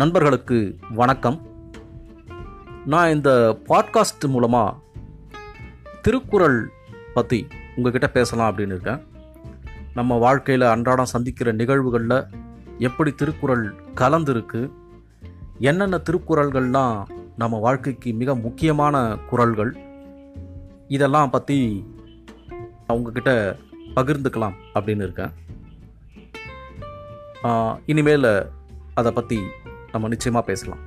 நண்பர்களுக்கு வணக்கம். நான் இந்த பாட்காஸ்ட் மூலமாக திருக்குறள் பற்றி உங்ககிட்ட பேசலாம் அப்படின்னு இருக்கேன். நம்ம வாழ்க்கையில் அன்றாடம் சந்திக்கிற நிகழ்வுகளில் எப்படி திருக்குறள் கலந்துருக்கு என்னென்ன திருக்குறள்கள்லாம் நம்ம வாழ்க்கைக்கு மிக முக்கியமான குறள்கள் இதெல்லாம் பற்றி உங்ககிட்ட பகிர்ந்துக்கலாம் அப்படின்னு இருக்கேன். இனிமேல் அதை பற்றி நம்ம நிச்சயமாக பேசலாம்.